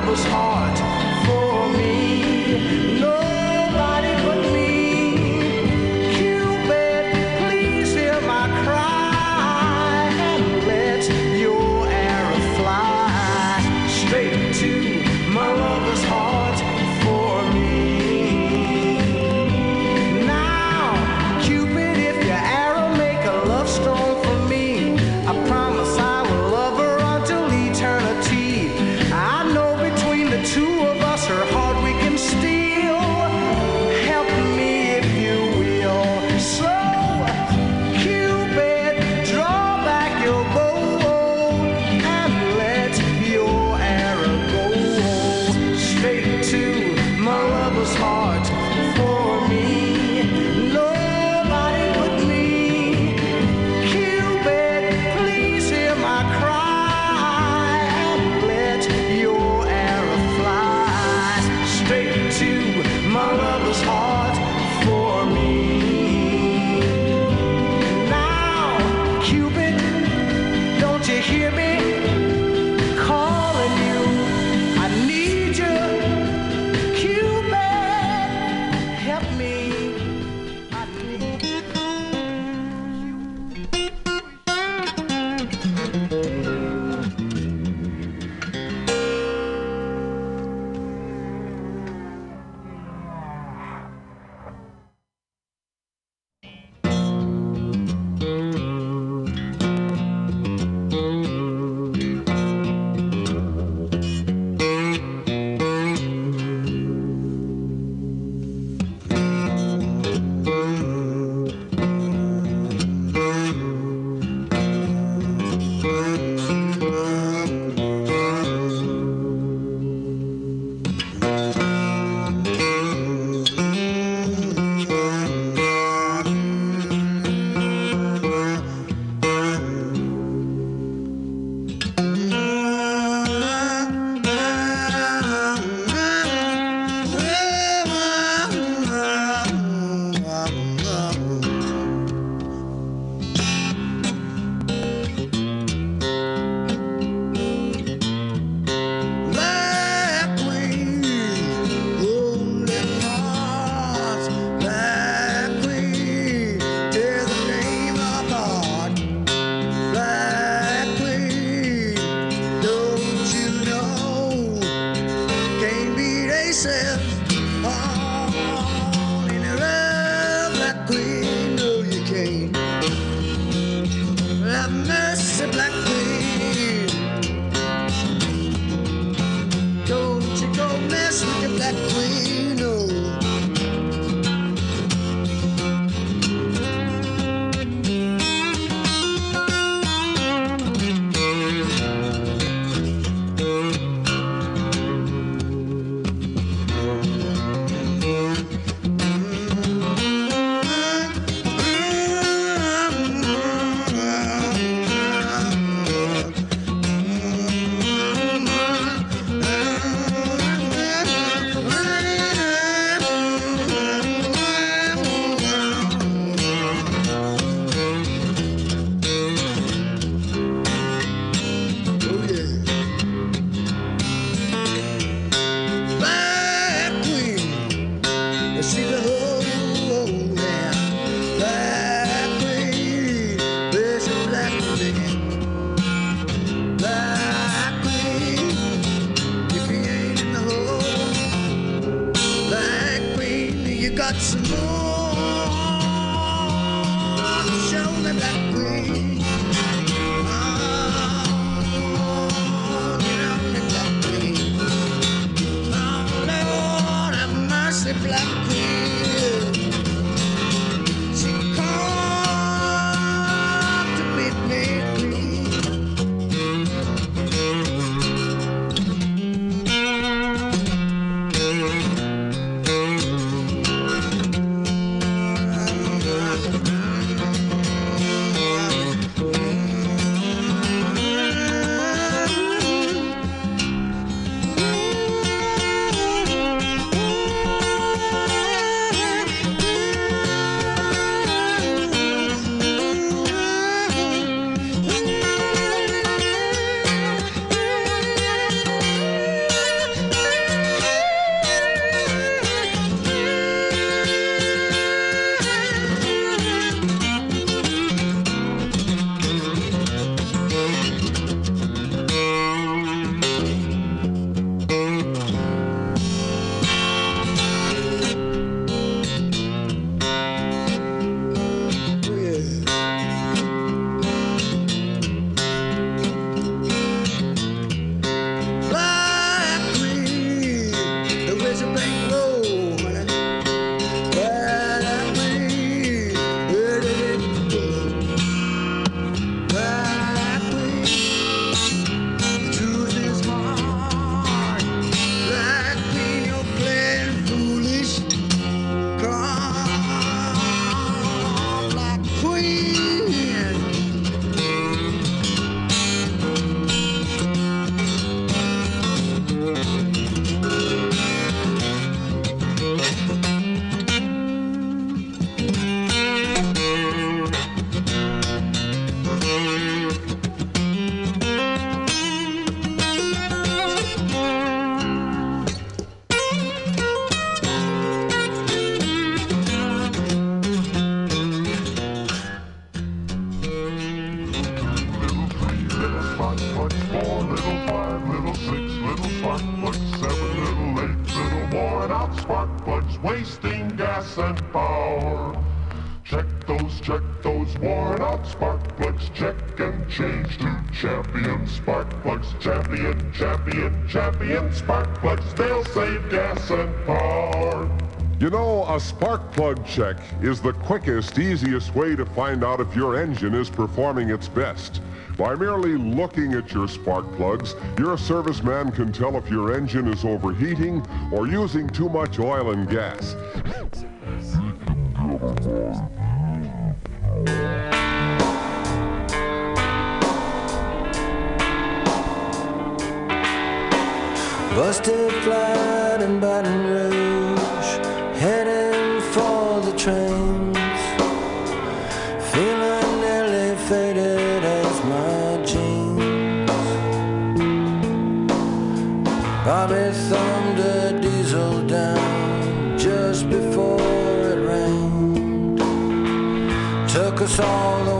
love us all. Champion, spark plugs. They'll save gas and power. You know, a spark plug check is the quickest, easiest way to find out if your engine is performing its best. By merely looking at your spark plugs, your serviceman can tell if your engine is overheating or using too much oil and gas. Busted flat in Baton Rouge, heading for the trains. Feeling nearly faded as my jeans. Bobby thumbed a diesel down just before it rained. Took us all the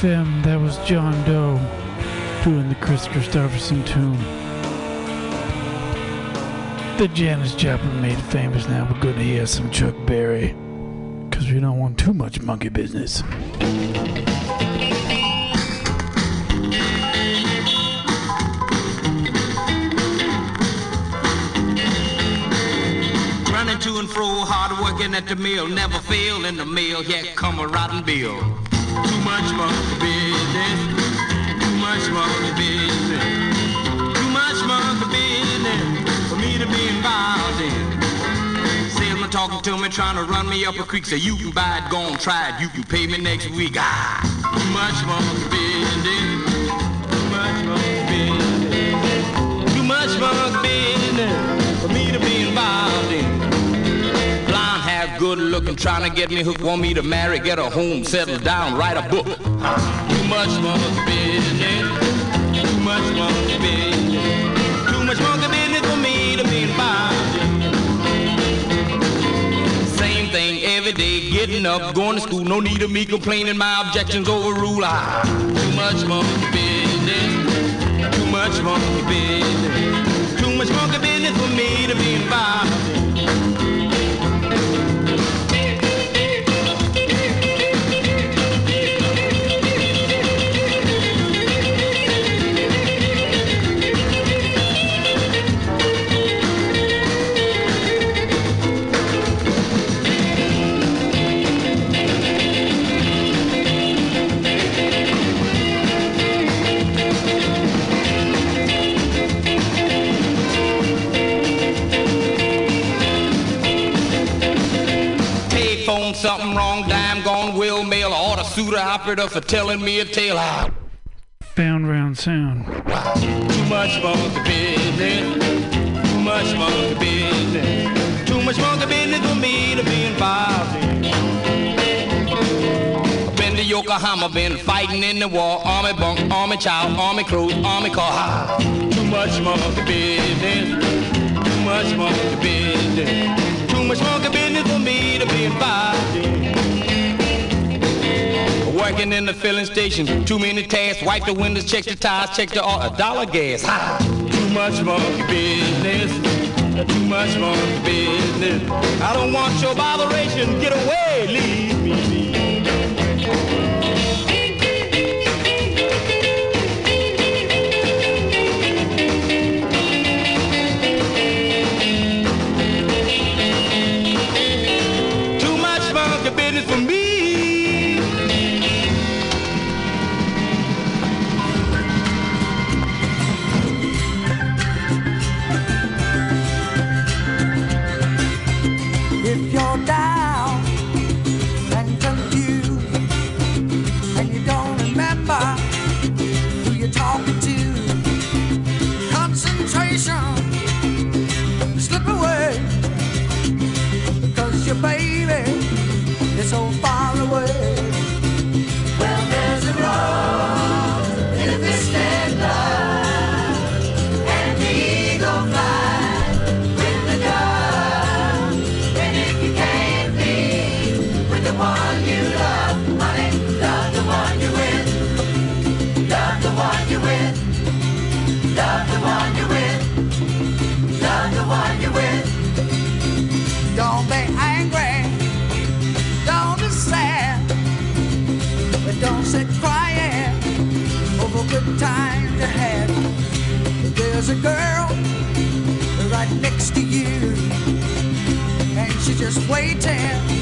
MutinyRadio.fm. That was John Doe doing the Kris Kristofferson tune. The Janis Joplin made famous now. We're going to hear some Chuck Berry because we don't want too much monkey business. Running to and fro, hard working at the mill, never fail in the mill, here come a rotten bill. Too much for business. Too much business. Too much business for me to be involved in. Salesman talking to me, trying to run me up a creek. Say you can buy it, go on, try it. You can pay me next week. Ah, too much monkey business. Too much monkey business. Too much monkey. Good looking, trying to get me hooked. Want me to marry, get a home, settle down, write a book. Too much monkey business. Too much monkey business. Too much monkey business for me to be involved. Same thing every day, getting up, going to school. No need of me complaining, my objections overrule. Ah, too much monkey business. Too much monkey business. Too much monkey business for me to be involved suit operator for telling me a tale. Ah, Found round sound. Too much monkey business. Too much monkey business. Too much monkey business for me to be involved in. Been to Yokohama, been fighting in the war. Army bunk, army child, army army car. Too much monkey business. Too much monkey business. Too much monkey business for me to be involved in. Working in the filling station, too many tasks. Wipe the windows, check the tires, check the oil, a dollar gas. Ha! Too much monkey business. Too much monkey business. I don't want your botheration. Get away, leave a girl right next to you. And she's just waiting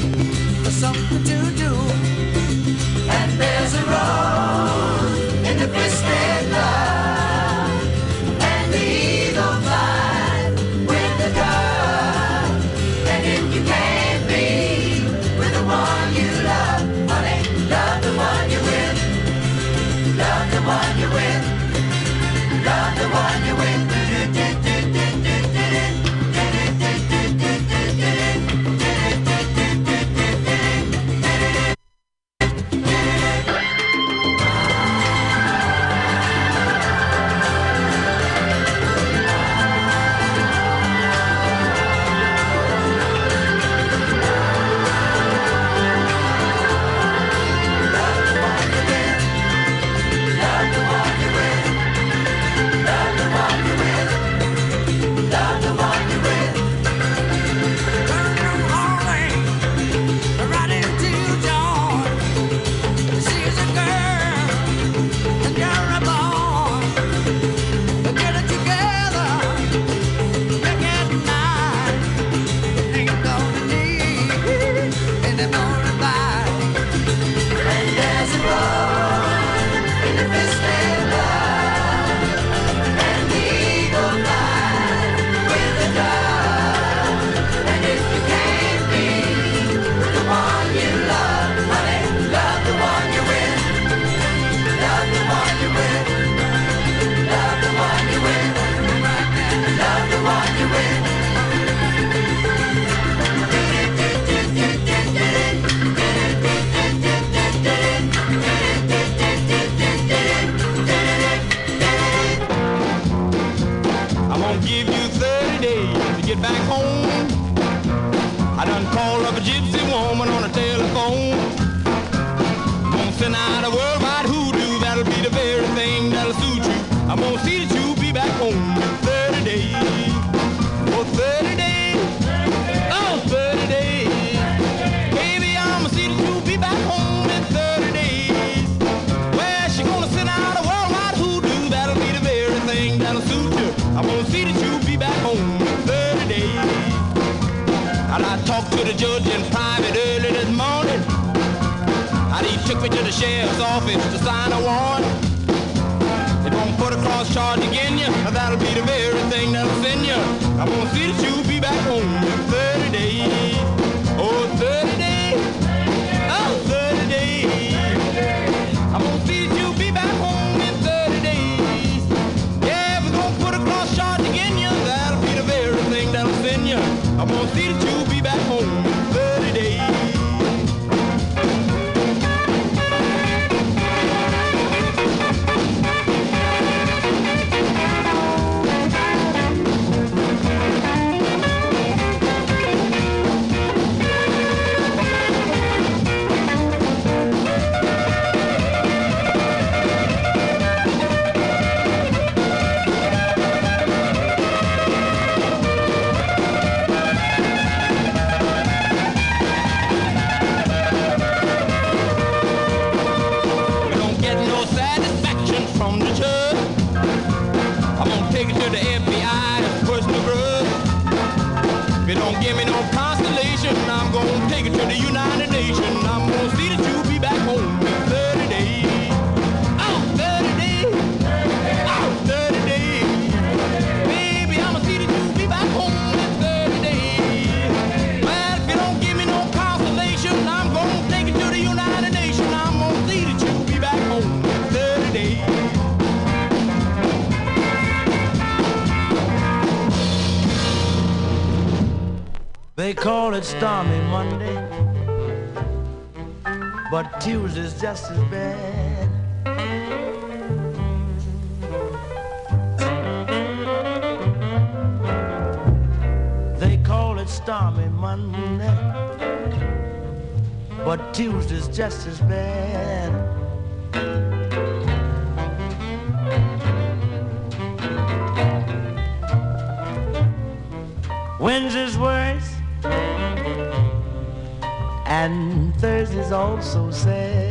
They call it stormy Monday, but Tuesday's just as bad. They call it stormy Monday, but Tuesday's just as bad. Wednesday's where and Thursdays also sad.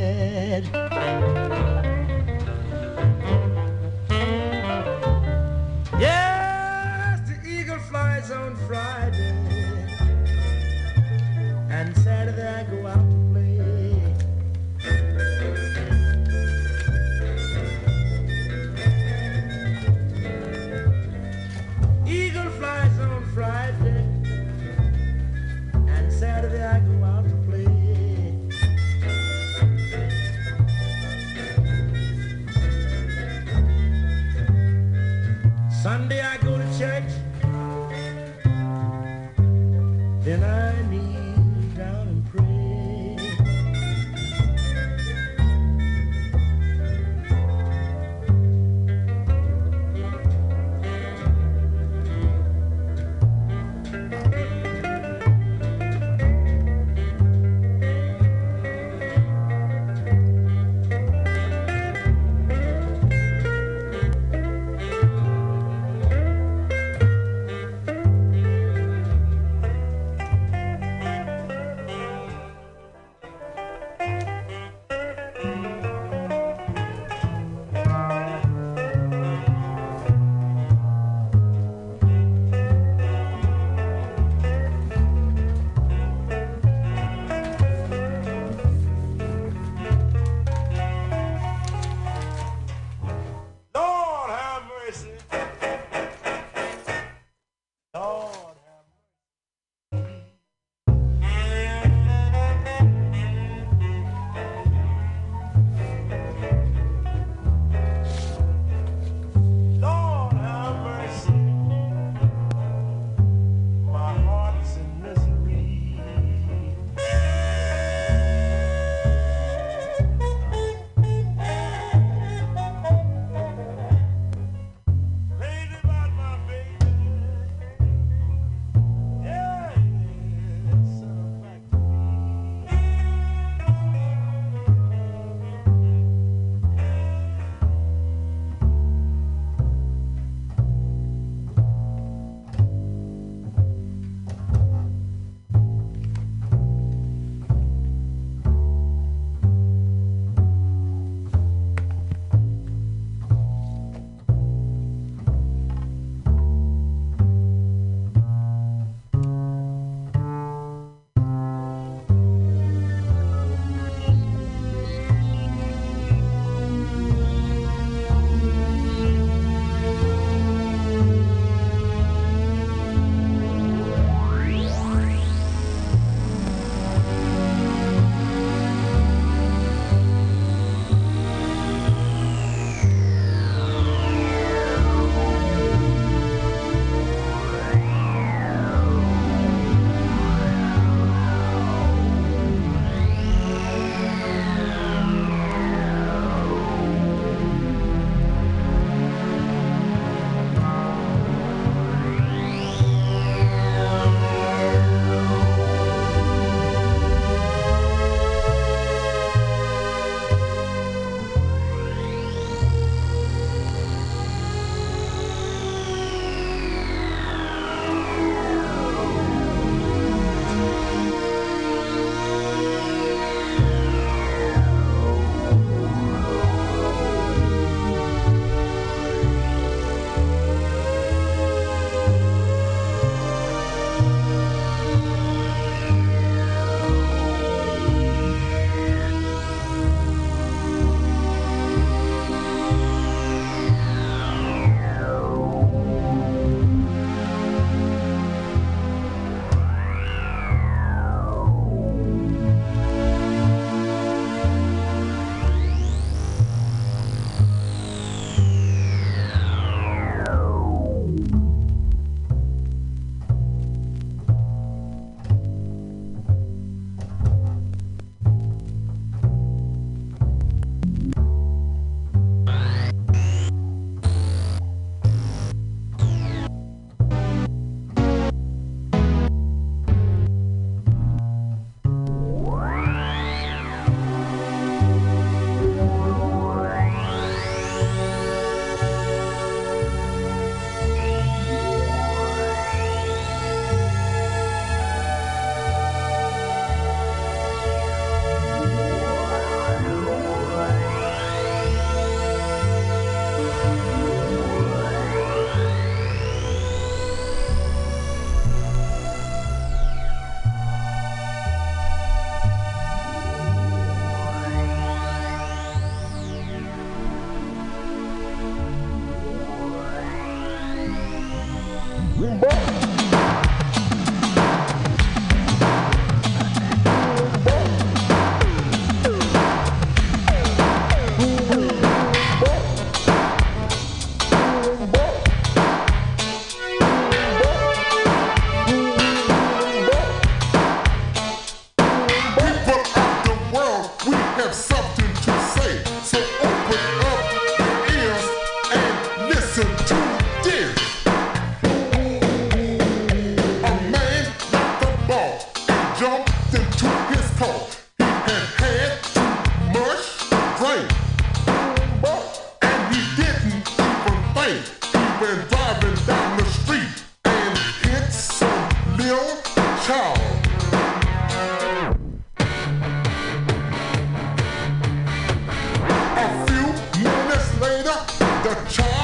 The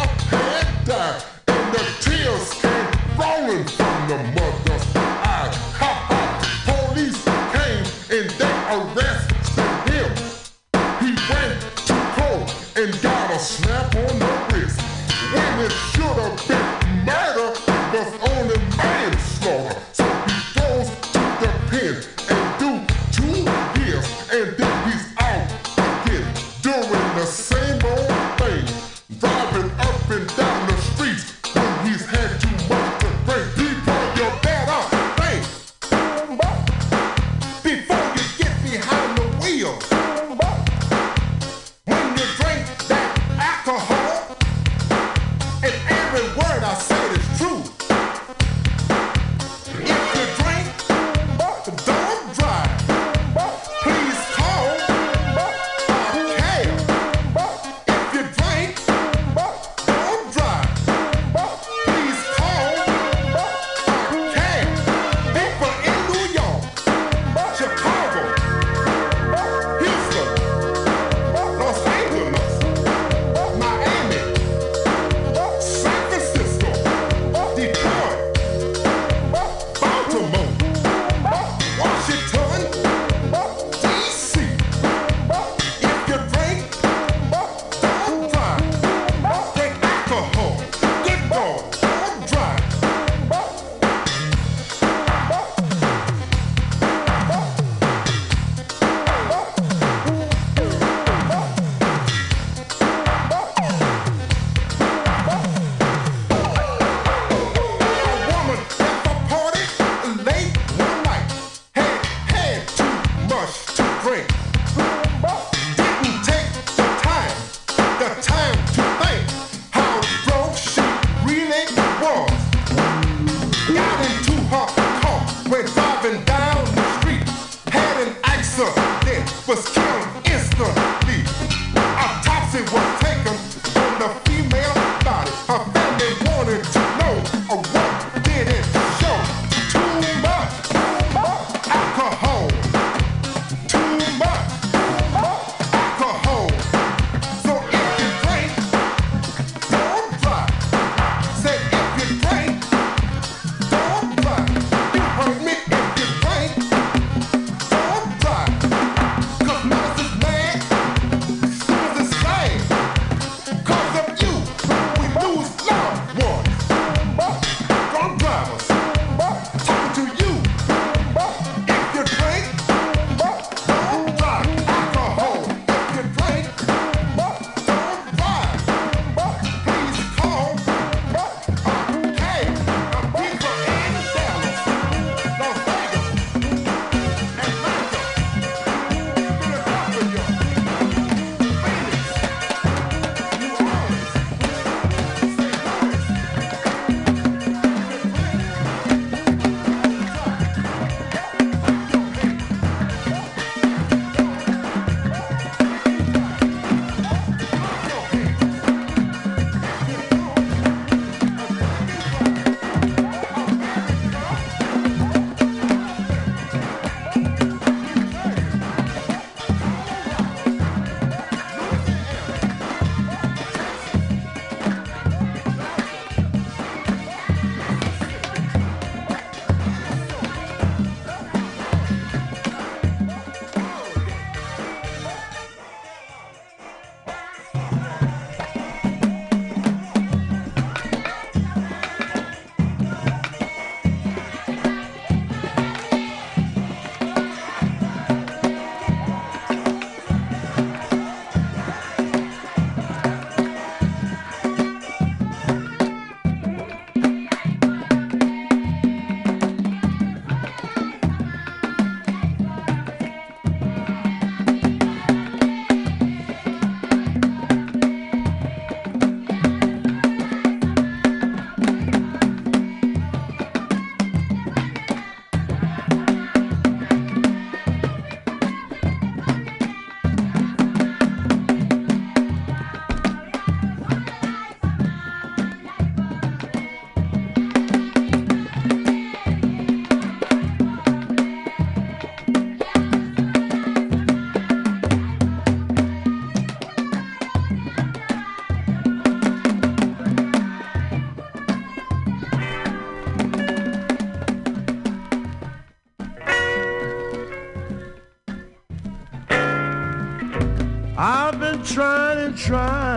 Trying and trying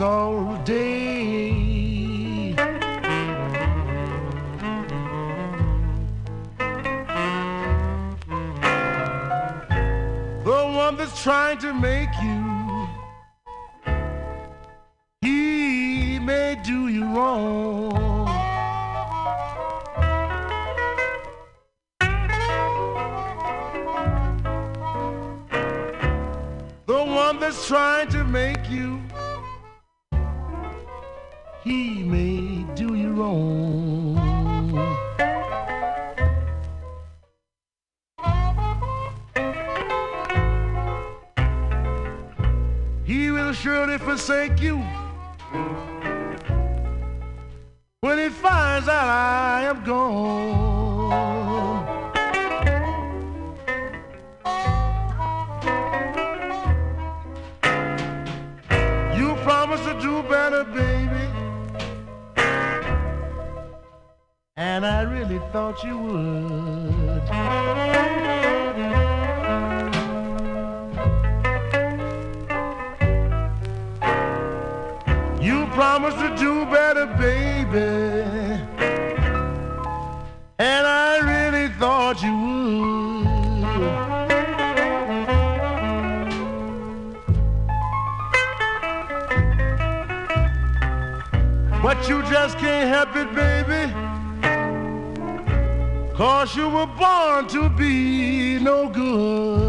all day. The one that's trying to make you, he may do you wrong. The one that's trying to finds out I am gone. You promised to do better, baby. And I really thought you would. You promised to do better, baby. And I really thought you would. But you just can't help it, baby. Cause you were born to be no good.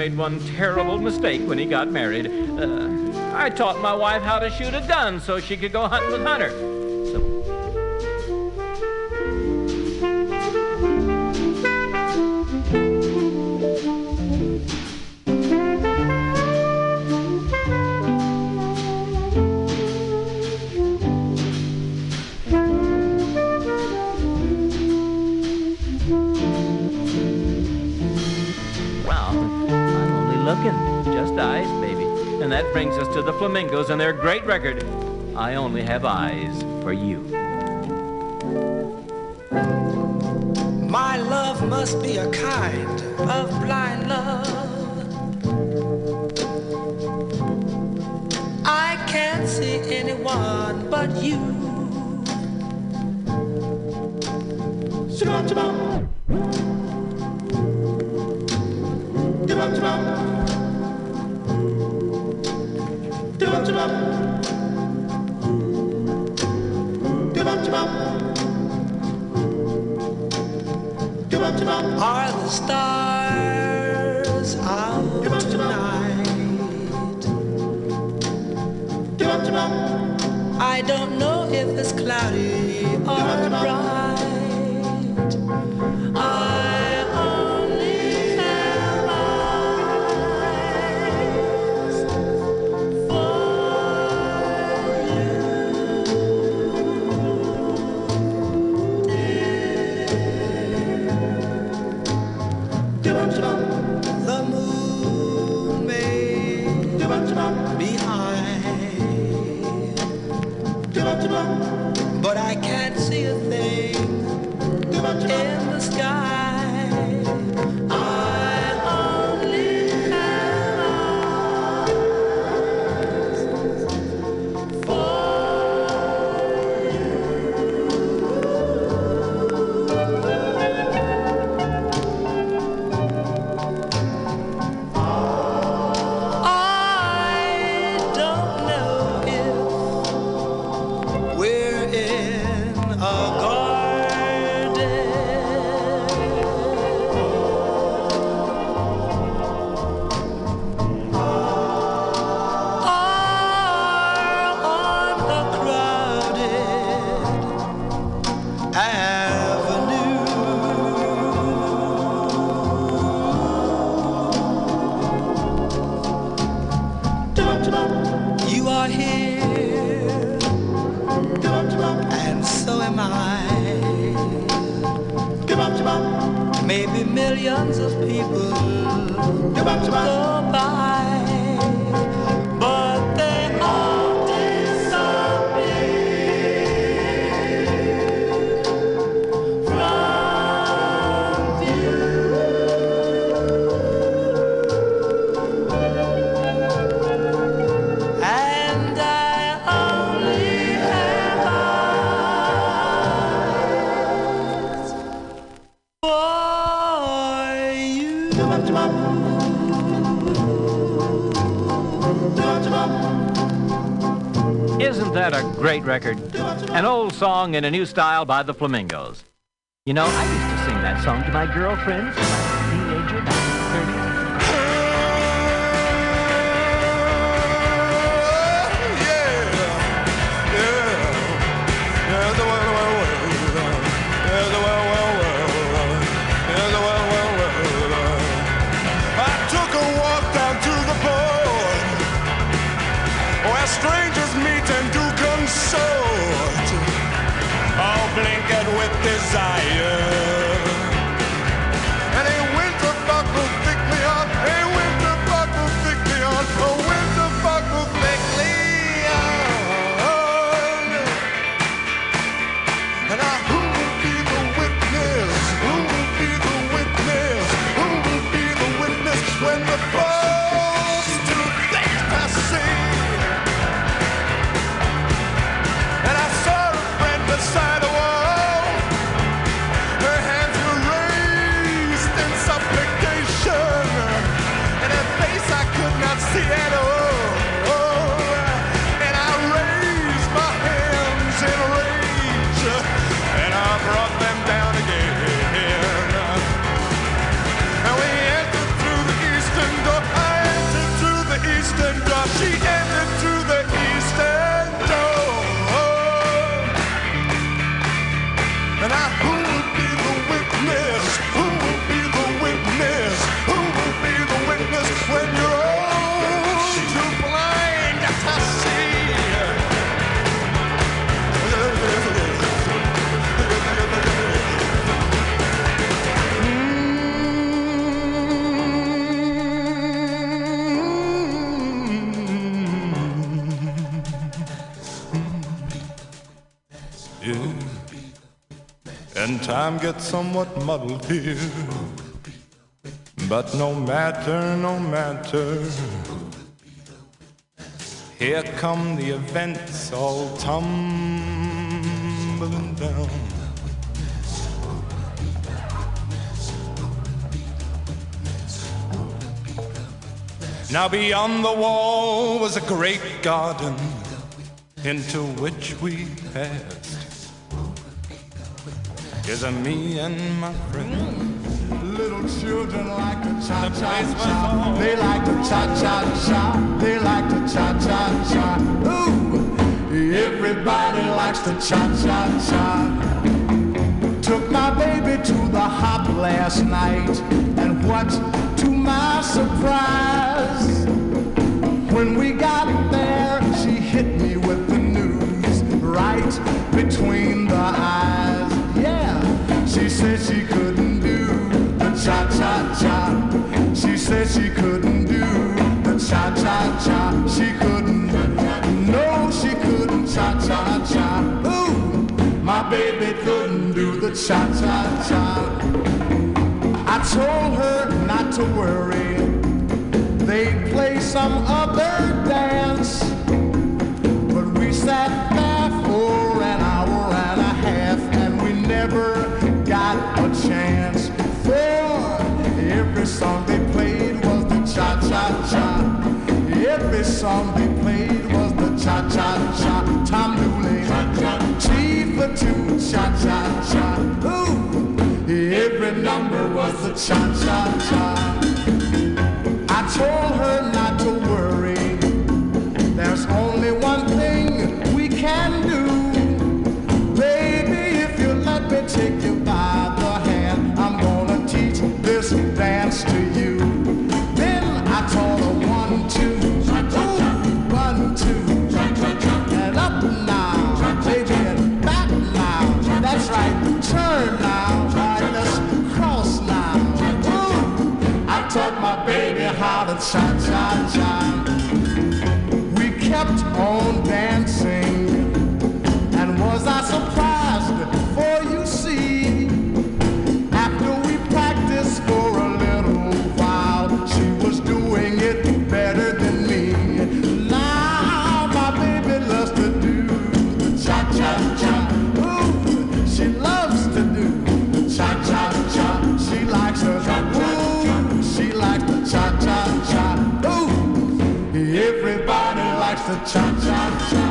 Made one terrible mistake when he got married. Uh, I taught my wife how to shoot a gun so she could go hunting with Hunter. Flamingos and their great record. I only have eyes for you. My love must be a kind of blind love. Maybe millions of people go by, Isn't a great record? An old song in a new style by the Flamingos. You know, I used to sing that song to my girlfriends time gets somewhat muddled here. But no matter, no matter. Here come the events all tumbling down. Now beyond the wall was a great garden into which we passed. Is a me and my friend. Mm. Little children like to cha cha cha. They like to cha cha cha. They like to cha cha cha. Ooh, everybody likes to cha cha cha. Took my baby to the hop last night, and what to my surprise, when we got there, she hit me with the news right between the eyes. She said she couldn't do the cha cha cha. She said she couldn't do the cha cha cha. She couldn't. No, she couldn't cha cha cha. Ooh, my baby couldn't do the cha cha cha. I told her not to worry. They'd play some other Every song they played was the cha cha cha. Tom Dooley, Tea for Two, cha cha cha. Ooh, every number was the cha cha cha. I told her baby, how to shine, shine, shine. The cha-cha-cha.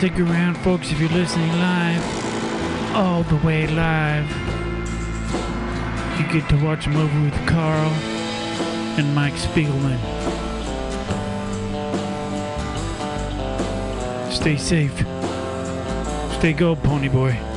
Stick around, folks, if you're listening live, all the way live. You get to watch a over with Carl and Mike Spiegelman. Stay safe. Stay gold, Ponyboy.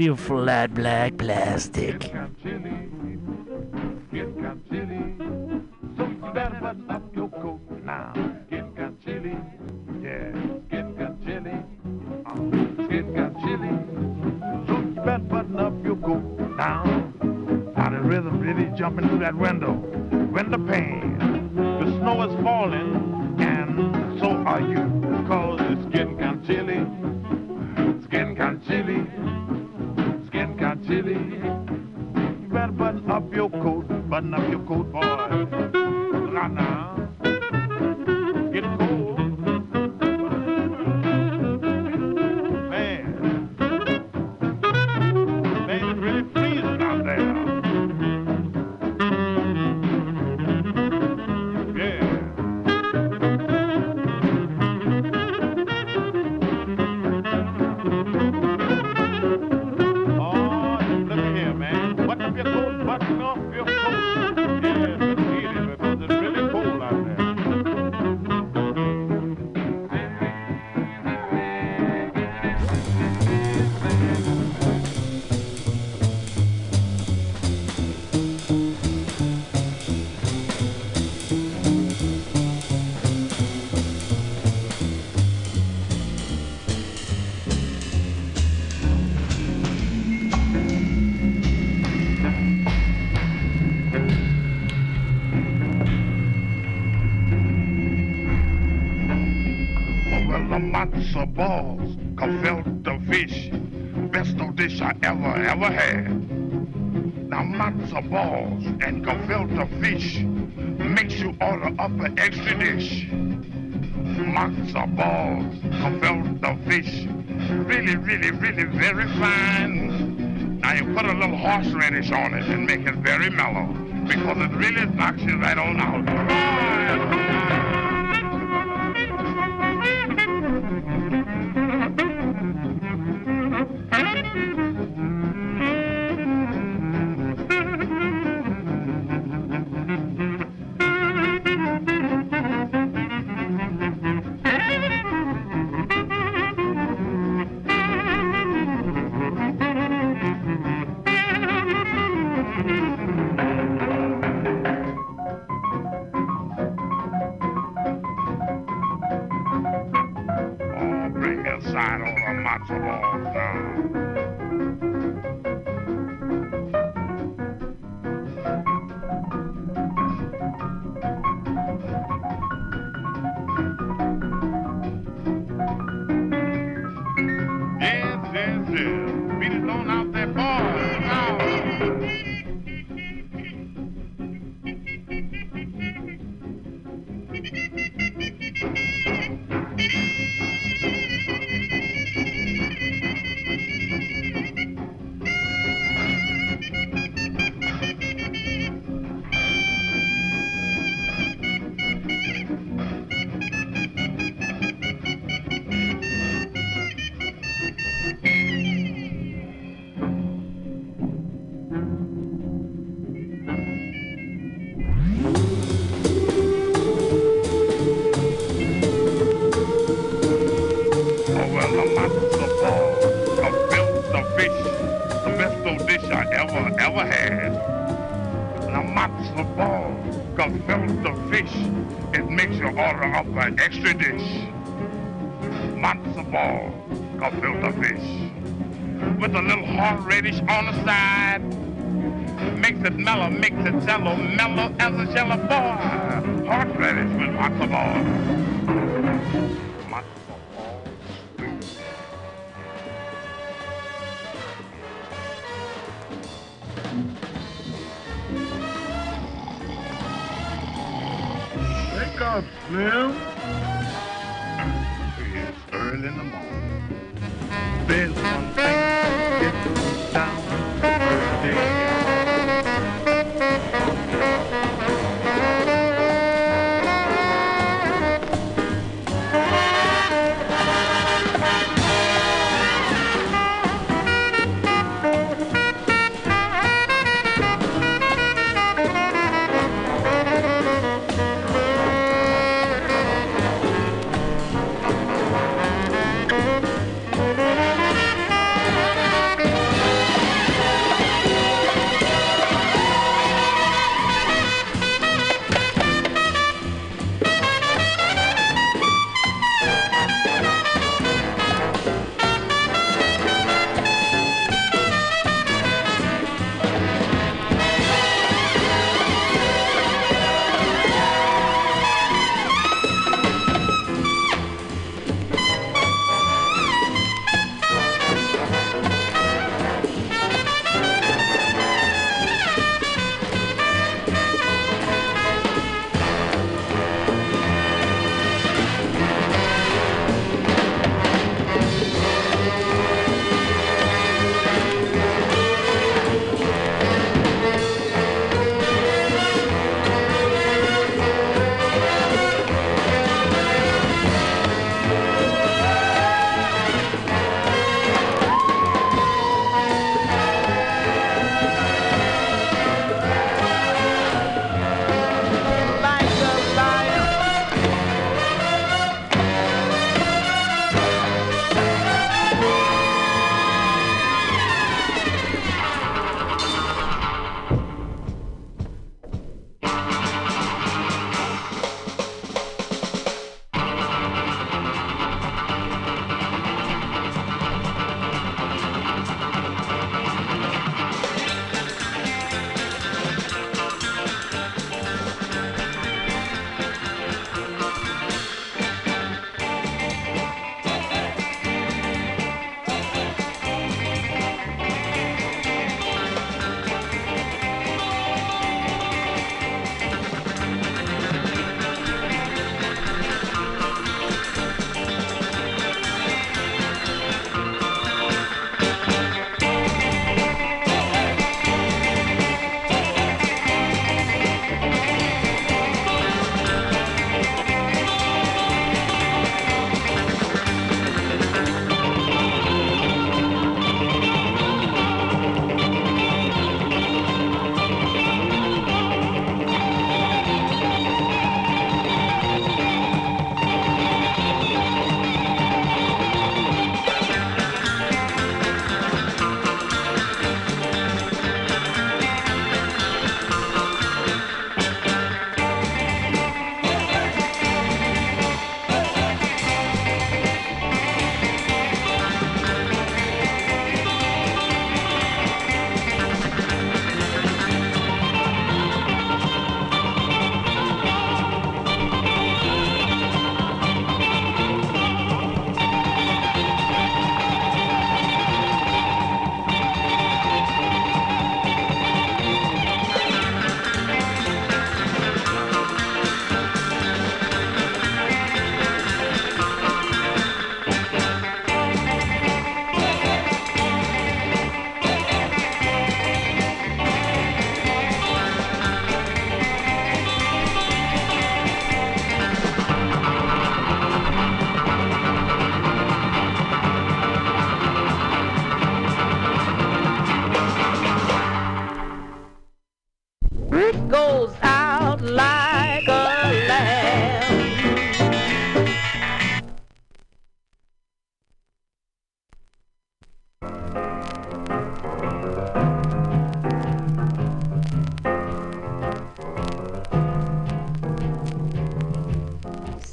made of flat black plastic. balls, compelled the fish, best old dish I ever, ever had. Now matzo balls and gefilte fish makes you order up an extra dish. Matzo balls, gefilte fish, really, really, really very fine. Now you put a little horseradish on it and make it very mellow because it really knocks you right on out.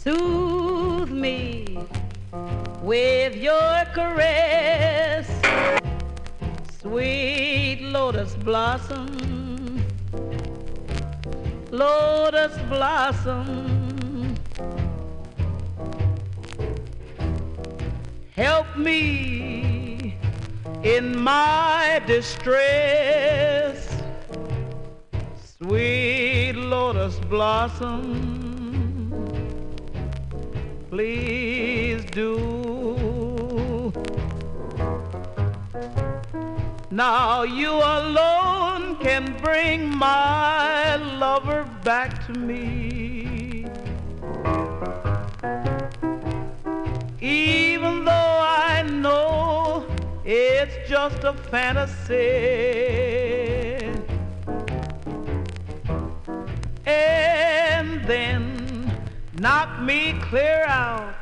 Soothe me with your caress, sweet lotus blossom, lotus blossom. Help me in my distress, sweet lotus blossom please do. Now you alone can bring my lover back to me. Even though I know it's just a fantasy. And then knock me clear out.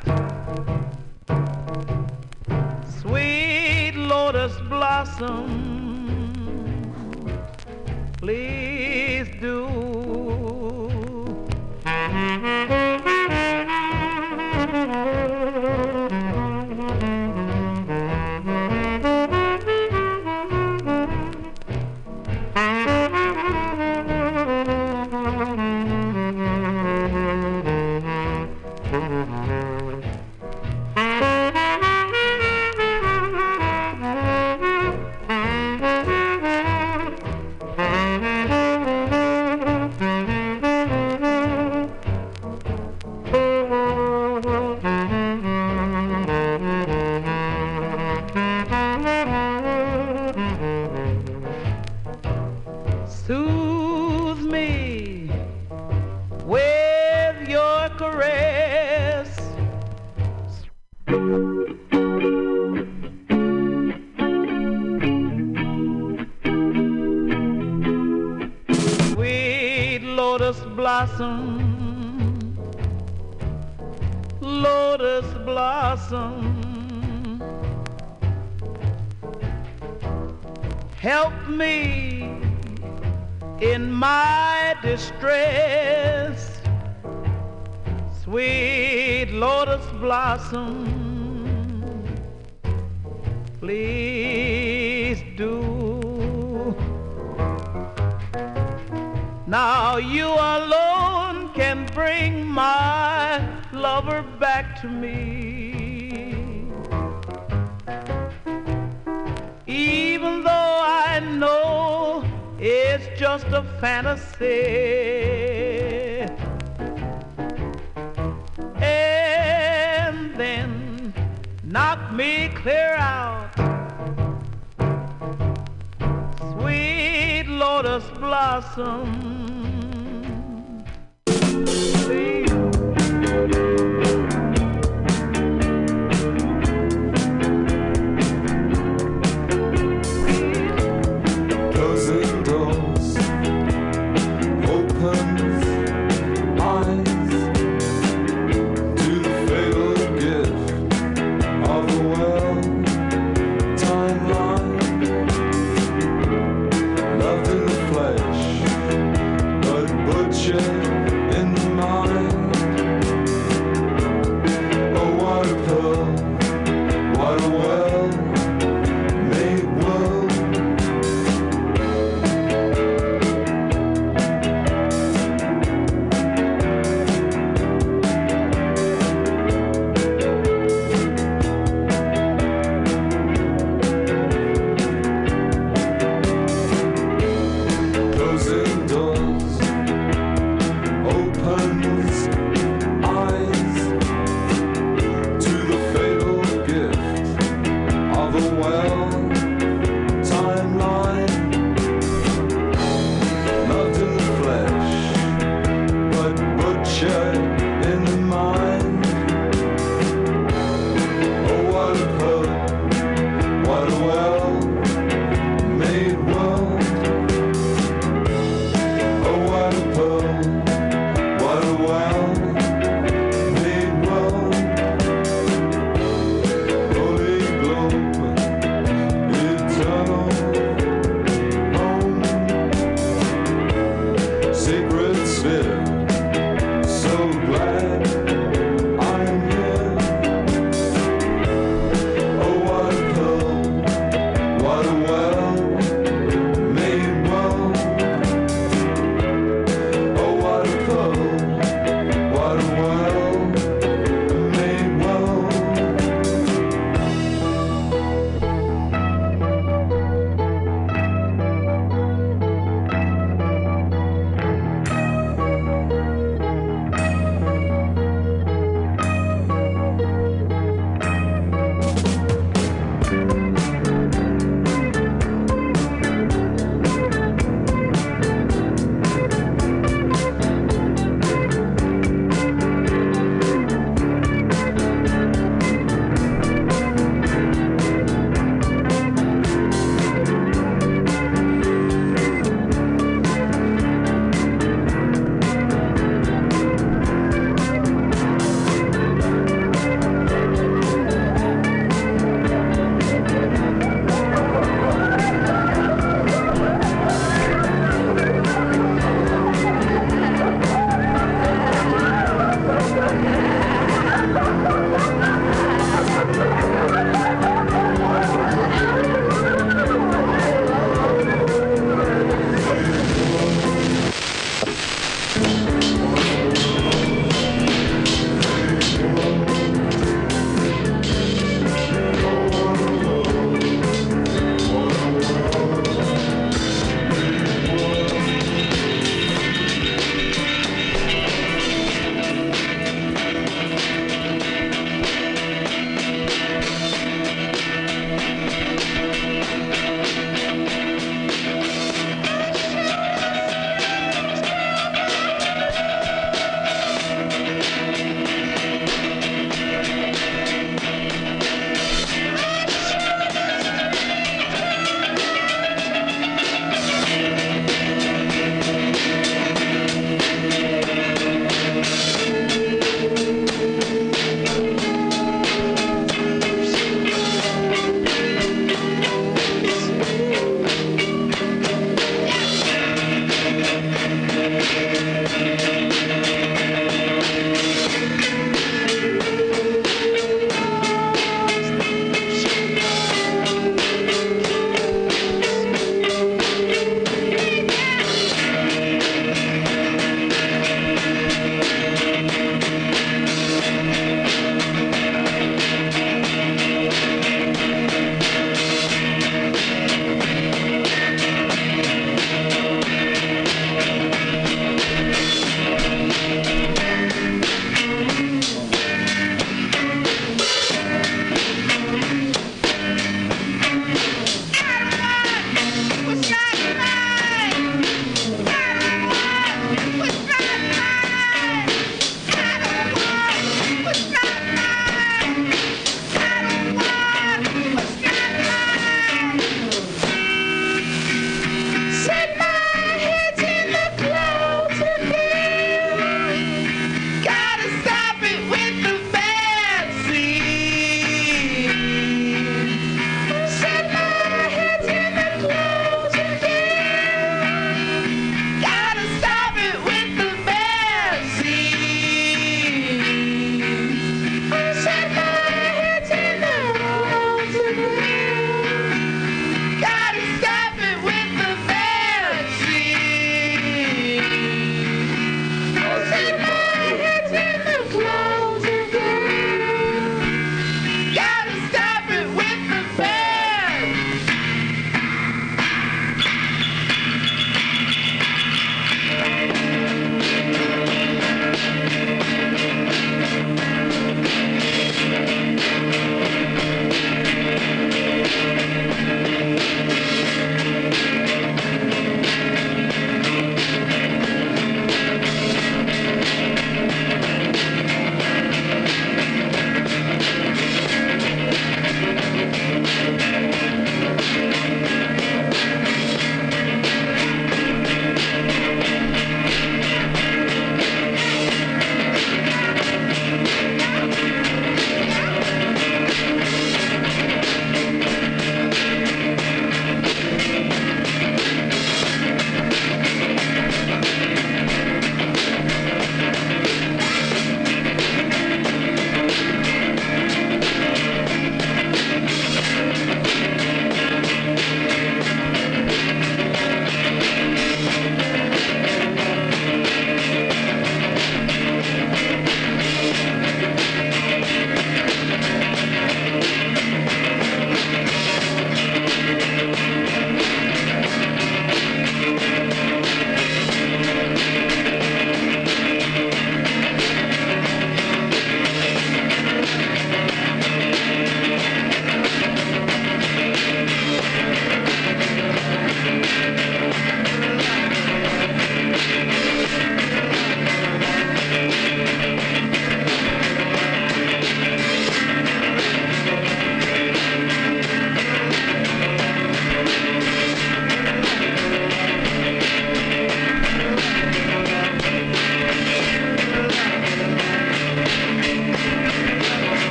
Sweet lotus blossom, please do.